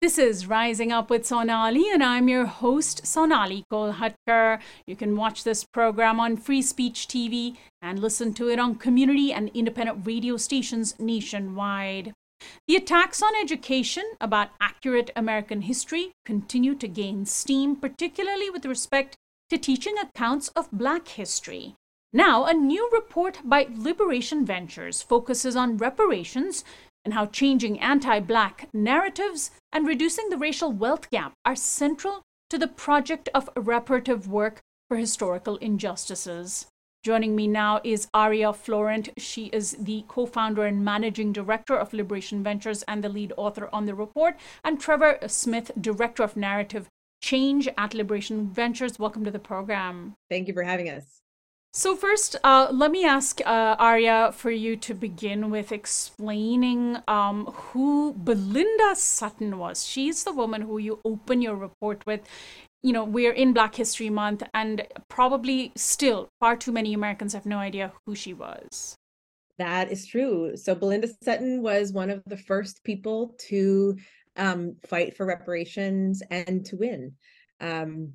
This is Rising Up with Sonali, and I'm your host, Sonali Kolhatkar. You can watch this program on Free Speech TV and listen to it on community and independent radio stations nationwide. The attacks on education about accurate American history continue to gain steam, particularly with respect to teaching accounts of Black history. Now, a new report by Liberation Ventures focuses on reparations and how changing anti Black narratives and reducing the racial wealth gap are central to the project of reparative work for historical injustices. Joining me now is Aria Florant. She is the co founder and managing director of Liberation Ventures and the lead author on the report, and Trevor Smith, director of narrative change at Liberation Ventures. Welcome to the program. Thank you for having us. So, first, uh, let me ask uh, Aria for you to begin with explaining um, who Belinda Sutton was. She's the woman who you open your report with. You know, we're in Black History Month, and probably still far too many Americans have no idea who she was. That is true. So, Belinda Sutton was one of the first people to um, fight for reparations and to win. Um,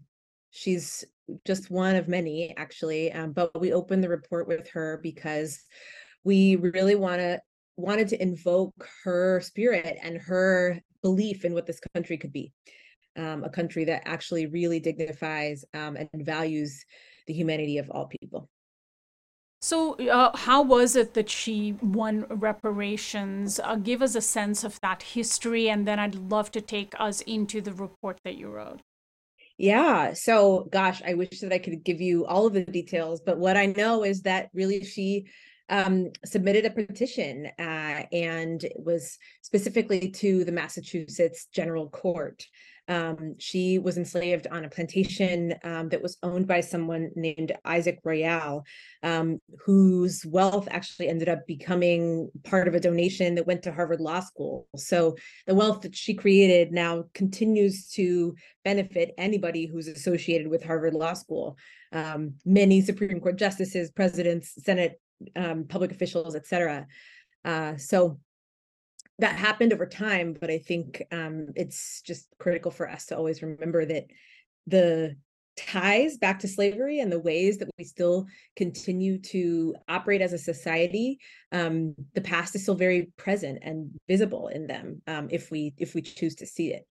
she's just one of many actually um, but we opened the report with her because we really want to wanted to invoke her spirit and her belief in what this country could be um, a country that actually really dignifies um, and values the humanity of all people so, uh, how was it that she won reparations? Uh, give us a sense of that history, and then I'd love to take us into the report that you wrote. Yeah. So, gosh, I wish that I could give you all of the details, but what I know is that really she um, submitted a petition uh, and it was specifically to the Massachusetts General Court. Um, she was enslaved on a plantation um, that was owned by someone named Isaac Royall, um, whose wealth actually ended up becoming part of a donation that went to Harvard Law School. So the wealth that she created now continues to benefit anybody who's associated with Harvard Law School. Um, many Supreme Court justices, presidents, Senate um, public officials, et cetera. Uh, so that happened over time, but I think um, it's just critical for us to always remember that the ties back to slavery and the ways that we still continue to operate as a society um, the past is still very present and visible in them um, if we if we choose to see it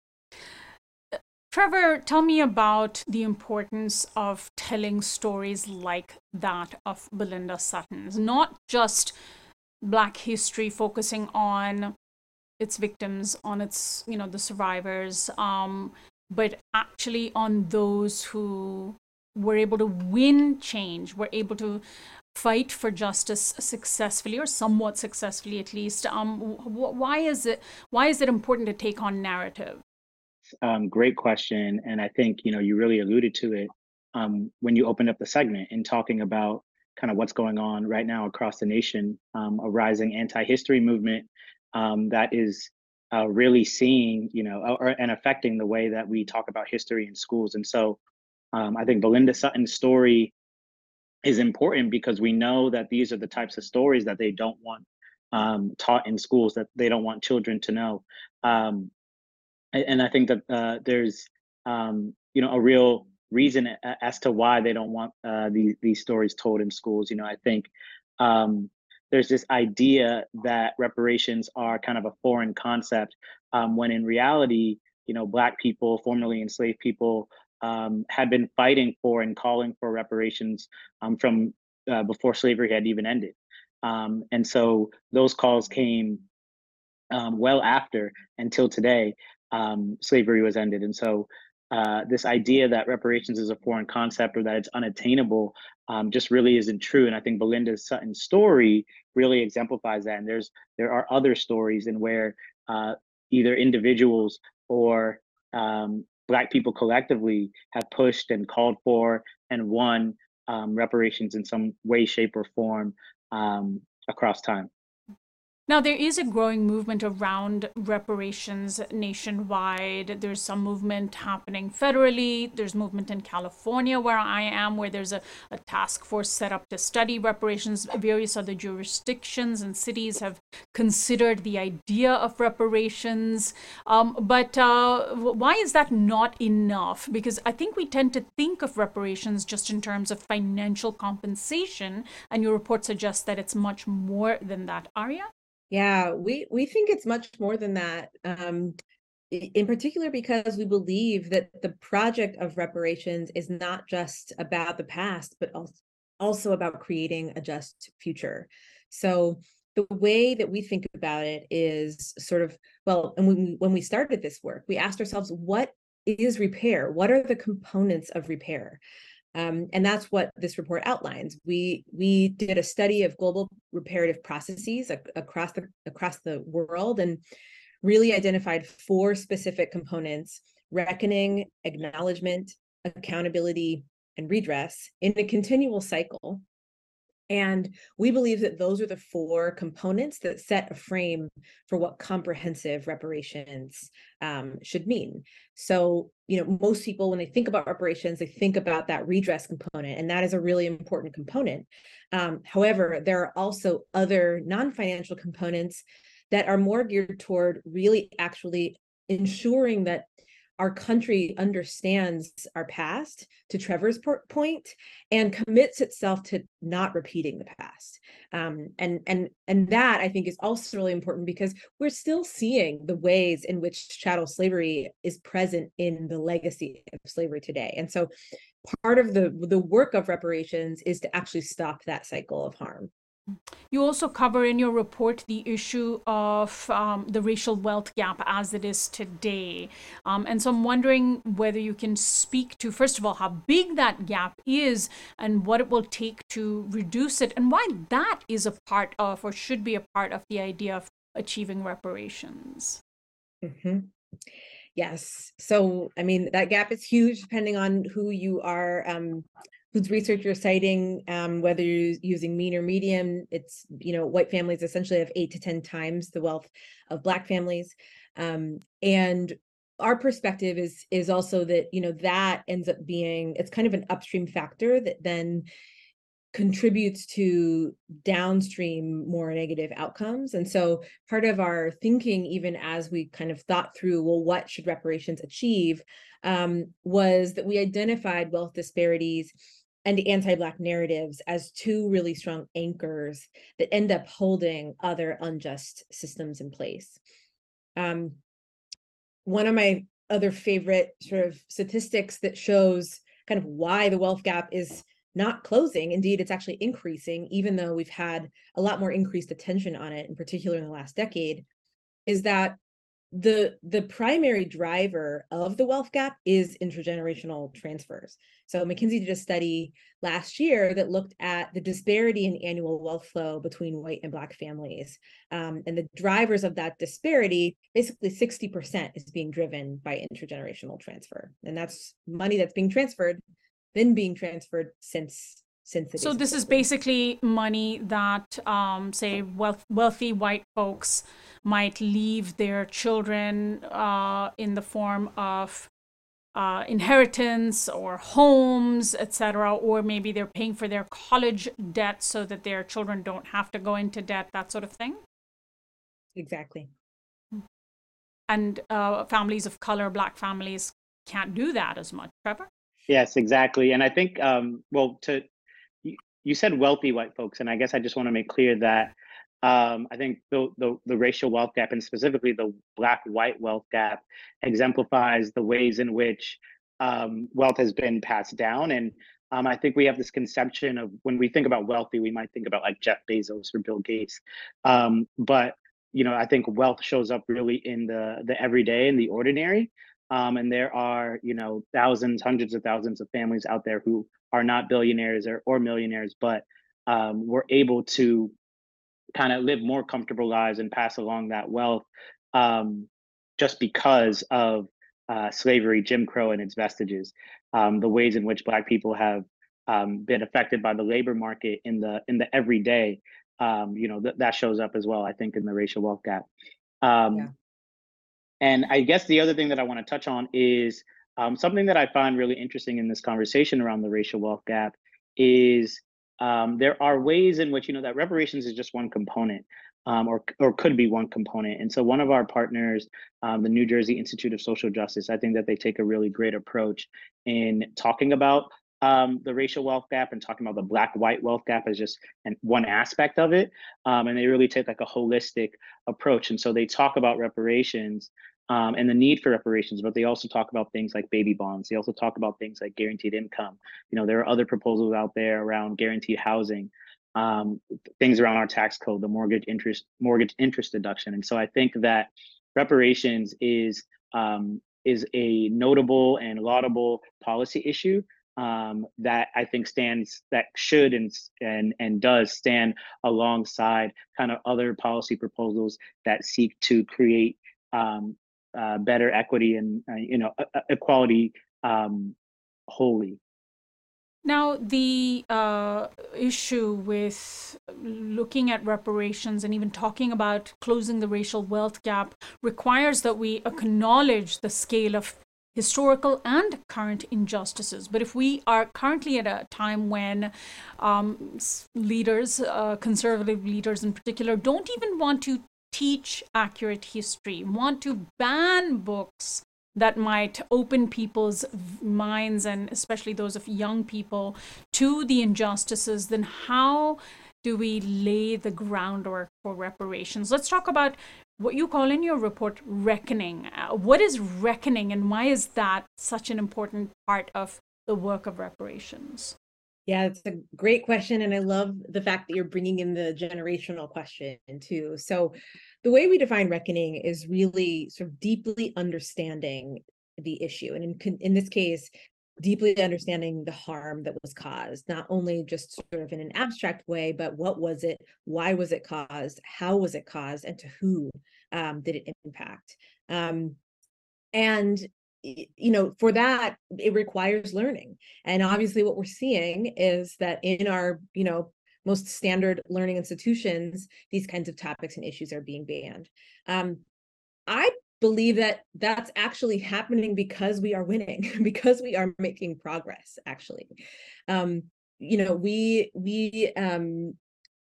Trevor, tell me about the importance of telling stories like that of Belinda Sutton's, not just Black history focusing on its victims, on its, you know, the survivors, um, but actually on those who were able to win change, were able to fight for justice successfully or somewhat successfully at least. Um, why is it why is it important to take on narrative? Um, great question. And I think, you know, you really alluded to it um, when you opened up the segment in talking about kind of what's going on right now across the nation, um, a rising anti-history movement um, that is uh, really seeing, you know, or, and affecting the way that we talk about history in schools. And so um, I think Belinda Sutton's story is important because we know that these are the types of stories that they don't want um, taught in schools, that they don't want children to know. Um, and I think that uh, there's um, you know a real reason as to why they don't want uh, these these stories told in schools. You know, I think um, there's this idea that reparations are kind of a foreign concept, um, when in reality, you know, Black people, formerly enslaved people, um, had been fighting for and calling for reparations um, from uh, before slavery had even ended. Um, and so those calls came um, well after until today um, slavery was ended. And so uh, this idea that reparations is a foreign concept or that it's unattainable um, just really isn't true. And I think Belinda Sutton's story really exemplifies that. And there's there are other stories in where uh, either individuals or um, Black people collectively have pushed and called for and won um, reparations in some way, shape, or form um, across time. Now, there is a growing movement around reparations nationwide. There's some movement happening federally. There's movement in California, where I am, where there's a, a task force set up to study reparations. Various other jurisdictions and cities have considered the idea of reparations. Um, but uh, why is that not enough? Because I think we tend to think of reparations just in terms of financial compensation, and your report suggests that it's much more than that. Aria? Yeah, we we think it's much more than that. Um, in particular because we believe that the project of reparations is not just about the past but also about creating a just future so the way that we think about it is sort of well and when we, when we started this work we asked ourselves what is repair what are the components of repair um, and that's what this report outlines. We we did a study of global reparative processes ac- across the across the world and really identified four specific components: reckoning, acknowledgement, accountability, and redress in a continual cycle and we believe that those are the four components that set a frame for what comprehensive reparations um, should mean. So, you know, most people, when they think about reparations, they think about that redress component, and that is a really important component. Um, however, there are also other non financial components that are more geared toward really actually ensuring that our country understands our past to trevor's point and commits itself to not repeating the past. Um, and and and that i think is also really important because we're still seeing the ways in which chattel slavery is present in the legacy of slavery today. And so part of the the work of reparations is to actually stop that cycle of harm you also cover in your report the issue of um, the racial wealth gap as it is today. Um, and so I'm wondering whether you can speak to, first of all, how big that gap is and what it will take to reduce it, and why that is a part of or should be a part of the idea of achieving reparations. Mm-hmm. Yes. So, I mean, that gap is huge depending on who you are um, whose research you're citing, um, whether you're using mean or median, it's, you know, white families essentially have eight to 10 times the wealth of black families. Um, and our perspective is is also that you know that ends up being it's kind of an upstream factor that then contributes to downstream more negative outcomes and so part of our thinking even as we kind of thought through well what should reparations achieve um, was that we identified wealth disparities and anti-black narratives as two really strong anchors that end up holding other unjust systems in place. Um, one of my other favorite sort of statistics that shows kind of why the wealth gap is not closing indeed it's actually increasing even though we've had a lot more increased attention on it in particular in the last decade is that the the primary driver of the wealth gap is intergenerational transfers. So mckinsey did a study last year that looked at the disparity in annual wealth flow between white and black families um, and the drivers of that disparity basically 60% is being driven by intergenerational transfer and that's money that's being transferred then being transferred since since so this is basically money that um, say wealth, wealthy white folks might leave their children uh, in the form of uh, inheritance or homes, etc., or maybe they're paying for their college debt so that their children don't have to go into debt, that sort of thing. Exactly. And uh, families of color, Black families, can't do that as much. Trevor. Yes, exactly. And I think, um, well, to you, said wealthy white folks, and I guess I just want to make clear that um, I think the, the, the racial wealth gap and specifically the black white wealth gap exemplifies the ways in which um, wealth has been passed down. And um, I think we have this conception of when we think about wealthy, we might think about like Jeff Bezos or Bill Gates. Um, but you know, I think wealth shows up really in the the everyday and the ordinary. Um, and there are you know thousands, hundreds of thousands of families out there who are not billionaires or, or millionaires, but um, were able to kind of live more comfortable lives and pass along that wealth um, just because of uh, slavery, Jim Crow, and its vestiges. Um, the ways in which Black people have um, been affected by the labor market in the in the everyday um, you know, th- that shows up as well, I think, in the racial wealth gap. Um, yeah. And I guess the other thing that I want to touch on is um, something that I find really interesting in this conversation around the racial wealth gap is um, there are ways in which you know that reparations is just one component. Um, or, or could be one component. And so one of our partners, um, the New Jersey Institute of Social Justice, I think that they take a really great approach in talking about um, the racial wealth gap and talking about the black white wealth gap as just an, one aspect of it. Um, and they really take like a holistic approach. And so they talk about reparations um, and the need for reparations, but they also talk about things like baby bonds. They also talk about things like guaranteed income. You know, there are other proposals out there around guaranteed housing, um, things around our tax code, the mortgage interest mortgage interest deduction. And so I think that reparations is um, is a notable and laudable policy issue um, that I think stands that should and and and does stand alongside kind of other policy proposals that seek to create um, uh, better equity and uh, you know equality um, wholly. Now, the uh, issue with looking at reparations and even talking about closing the racial wealth gap requires that we acknowledge the scale of historical and current injustices. But if we are currently at a time when um, leaders, uh, conservative leaders in particular, don't even want to teach accurate history, want to ban books that might open people's minds and especially those of young people to the injustices, then how do we lay the groundwork for reparations? Let's talk about what you call in your report reckoning. Uh, what is reckoning and why is that such an important part of the work of reparations? Yeah, it's a great question. And I love the fact that you're bringing in the generational question too. So, the way we define reckoning is really sort of deeply understanding the issue. And in, in this case, deeply understanding the harm that was caused, not only just sort of in an abstract way, but what was it, why was it caused, how was it caused, and to who um, did it impact. Um, and you know for that it requires learning and obviously what we're seeing is that in our you know most standard learning institutions these kinds of topics and issues are being banned um, i believe that that's actually happening because we are winning because we are making progress actually. Um you know we we um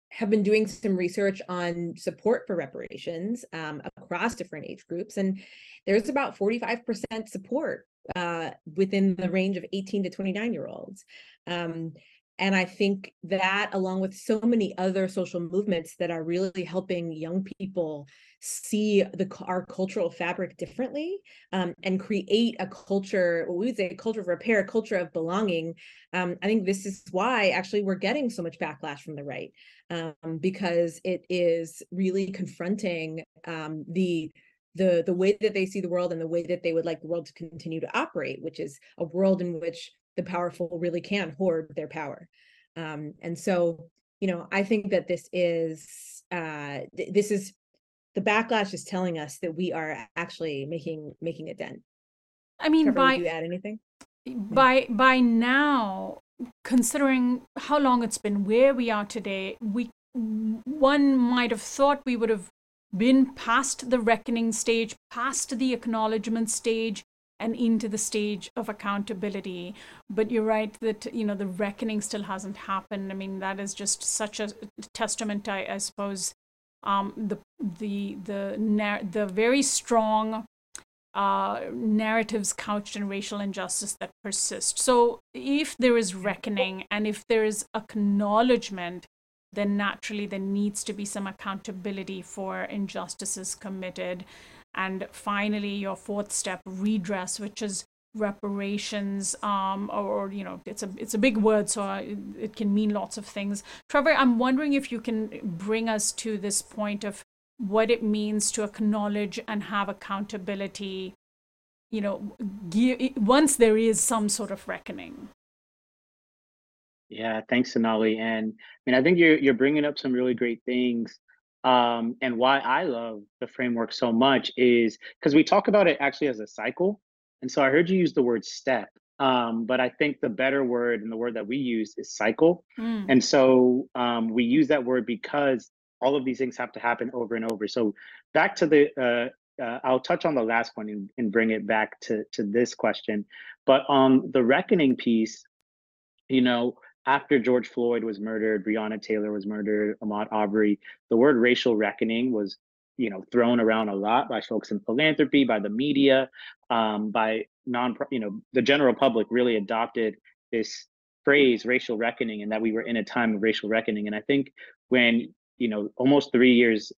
have been doing some research on support for reparations um, across different age groups and there's about 45% support uh, within the range of 18 to 29 year olds um, and I think that, along with so many other social movements that are really helping young people see the our cultural fabric differently um, and create a culture, what we would say, a culture of repair, a culture of belonging. Um, I think this is why actually we're getting so much backlash from the right um, because it is really confronting um, the the the way that they see the world and the way that they would like the world to continue to operate, which is a world in which the powerful really can hoard their power. Um, and so, you know, I think that this is uh, th- this is the backlash is telling us that we are actually making making a dent. I mean, Trevor, by you add anything? By by now, considering how long it's been, where we are today, we one might have thought we would have been past the reckoning stage, past the acknowledgement stage, and into the stage of accountability but you're right that you know the reckoning still hasn't happened i mean that is just such a testament i, I suppose um, the the the the very strong uh, narratives couched in racial injustice that persist. So, if there is reckoning and if there is acknowledgement, then naturally there needs to be some accountability for injustices committed. And finally, your fourth step, redress, which is reparations um, or, or, you know it's a it's a big word so I, it can mean lots of things. Trevor i'm wondering if you can bring us to this point of what it means to acknowledge and have accountability you know once there is some sort of reckoning. Yeah thanks sonali. And i mean i think you're you're bringing up some really great things um, and why I love the framework so much is because we talk about it actually as a cycle. And so I heard you use the word step. Um, but I think the better word and the word that we use is cycle. Mm. And so um, we use that word because all of these things have to happen over and over. So back to the, uh, uh, I'll touch on the last one and, and, bring it back to, to this question. But on the reckoning piece, you know, after George Floyd was murdered, Breonna Taylor was murdered, Ahmaud Arbery, the word racial reckoning was you know thrown around a lot by folks in philanthropy by the media um, by non you know the general public really adopted this phrase racial reckoning and that we were in a time of racial reckoning. And i think when you know almost three years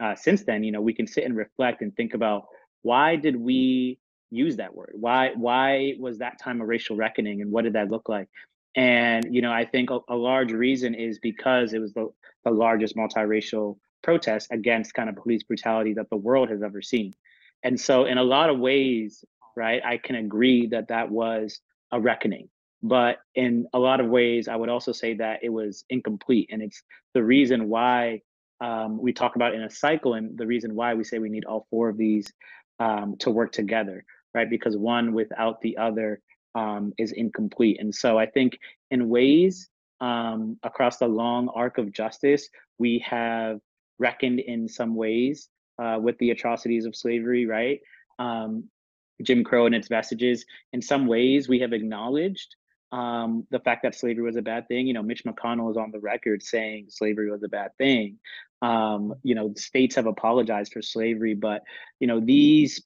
uh, since then you know we can sit and reflect and think about why did we use that word? Why why was that time of racial reckoning and what did that look like? And you know i think a, a large reason is because it was the, the largest multiracial protest against kind of police brutality that the world has ever seen. And so, in a lot of ways, right, I can agree that that was a reckoning. But in a lot of ways, I would also say that it was incomplete. And it's the reason why um, we talk about in a cycle and the reason why we say we need all four of these um, to work together, right? Because one without the other um, is incomplete. And so I think in ways um, across the long arc of justice, we have reckoned in some ways uh, with the atrocities of slavery, right? Um, Jim Crow and its vestiges. In some ways, we have acknowledged um, the fact that slavery was a bad thing. You know, Mitch McConnell is on the record saying slavery was a bad thing. Um, you know, states have apologized for slavery, but you know these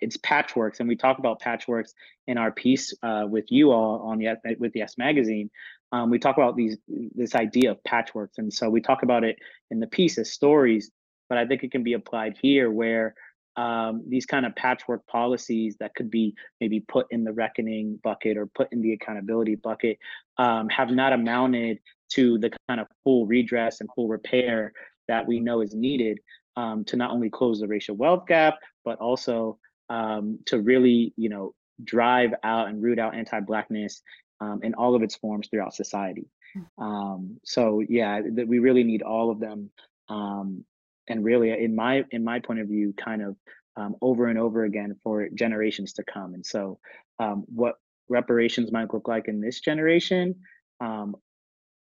it's patchworks, and we talk about patchworks in our piece uh, with you all on the with the Yes magazine um, we talk about these this idea of patchworks, and so we talk about it in the piece as stories. But I think it can be applied here, where um, these kind of patchwork policies that could be maybe put in the reckoning bucket or put in the accountability bucket um, have not amounted to the kind of full redress and full repair that we know is needed um, to not only close the racial wealth gap, but also um, to really, you know, drive out and root out anti-blackness um, in all of its forms throughout society. Hmm. Um, so yeah, that we really need all of them. Um, and really, in my in my point of view, kind of um, over and over again for generations to come. And so, um, what reparations might look like in this generation um,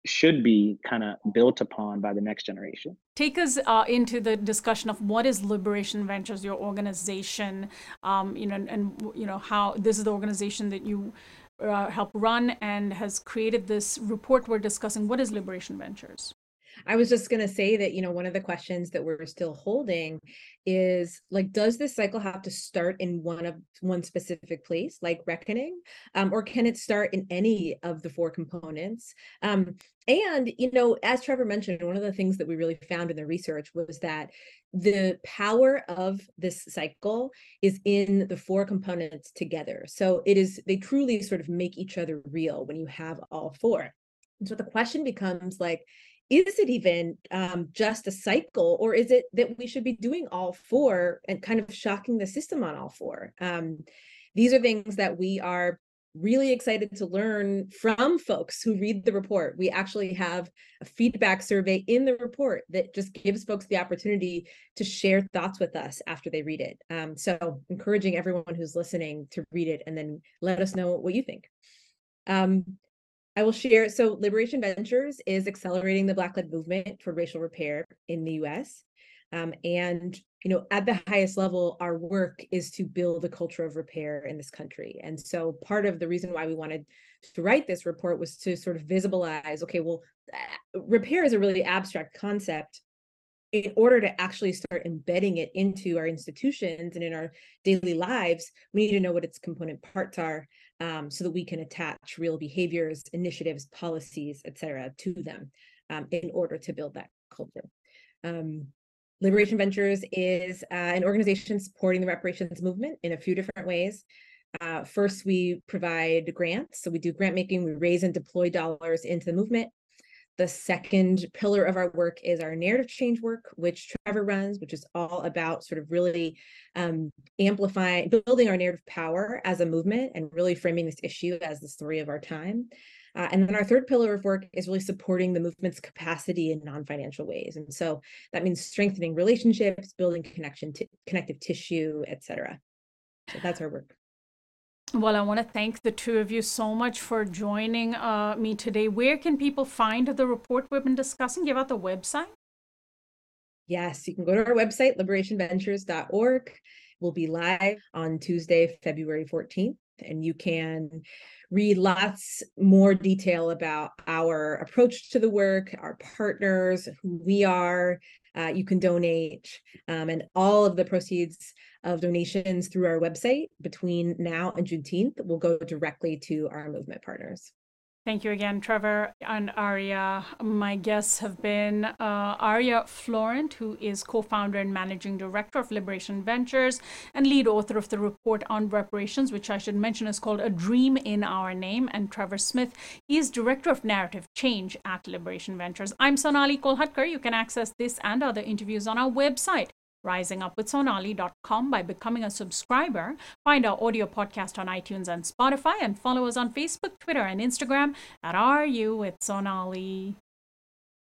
should be kind of built upon by the next generation. Take us uh, into the discussion of what is Liberation Ventures, your organization, um, you know, and, and, you know how this is the organization that you uh, help run and has created this report we're discussing. What is Liberation Ventures? I was just going to say that, you know, one of the questions that we're still holding is like, does this cycle have to start in one of one specific place, like reckoning, um, or can it start in any of the four components? Um, and, you know, as Trevor mentioned, one of the things that we really found in the research was that the power of this cycle is in the four components together. So it is, they truly sort of make each other real when you have all four. And so the question becomes like, is it even um, just a cycle or is it that we should be doing all four and kind of shocking the system on all four? Um, these are things that we are really excited to learn from folks who read the report. We actually have a feedback survey in the report that just gives folks the opportunity to share thoughts with us after they read it. Um, so encouraging everyone who's listening to read it and then let us know what you think. I will share. So Liberation Ventures is accelerating the Black-led movement for racial repair in the US. Um, and you know, at the highest level, our work is to build a culture of repair in this country. And so part of the reason why we wanted to write this report was to sort of visibilize, okay, well, repair is a really abstract concept. In order to actually start embedding it into our institutions and in our daily lives, we need to know what its component parts are um, so that we can attach real behaviors, initiatives, policies, et cetera, to them um, in order to build that culture. Um, Liberation Ventures is uh, an organization supporting the reparations movement in a few different ways. Uh, first, we provide grants. So we do grant making, we raise and deploy dollars into the movement. The second pillar of our work is our narrative change work, which Trevor runs, which is all about sort of really um, amplifying, building our narrative power as a movement and really framing this issue as the story of our time. Uh, and then our third pillar of work is really supporting the movement's capacity in non-financial ways. And so that means strengthening relationships, building connection to connective tissue, et cetera. So that's our work. Well, I want to thank the two of you so much for joining uh, me today. Where can people find the report we've been discussing? Give out the website. Yes, you can go to our website, liberationventures.org. We'll be live on Tuesday, February 14th, and you can read lots more detail about our approach to the work, our partners, who we are. Uh, you can donate, um, and all of the proceeds of donations through our website between now and Juneteenth will go directly to our movement partners. Thank you again, Trevor and Aria. My guests have been uh, Aria Florant, who is co founder and managing director of Liberation Ventures and lead author of the report on reparations, which I should mention is called A Dream in Our Name, and Trevor Smith. Is director of narrative change at Liberation Ventures. I'm Sonali Kolhatkar. You can access this and other interviews on our website risingupwithsonali.com by becoming a subscriber. Find our audio podcast on iTunes and Spotify and follow us on Facebook, Twitter, and Instagram at RU with Sonali.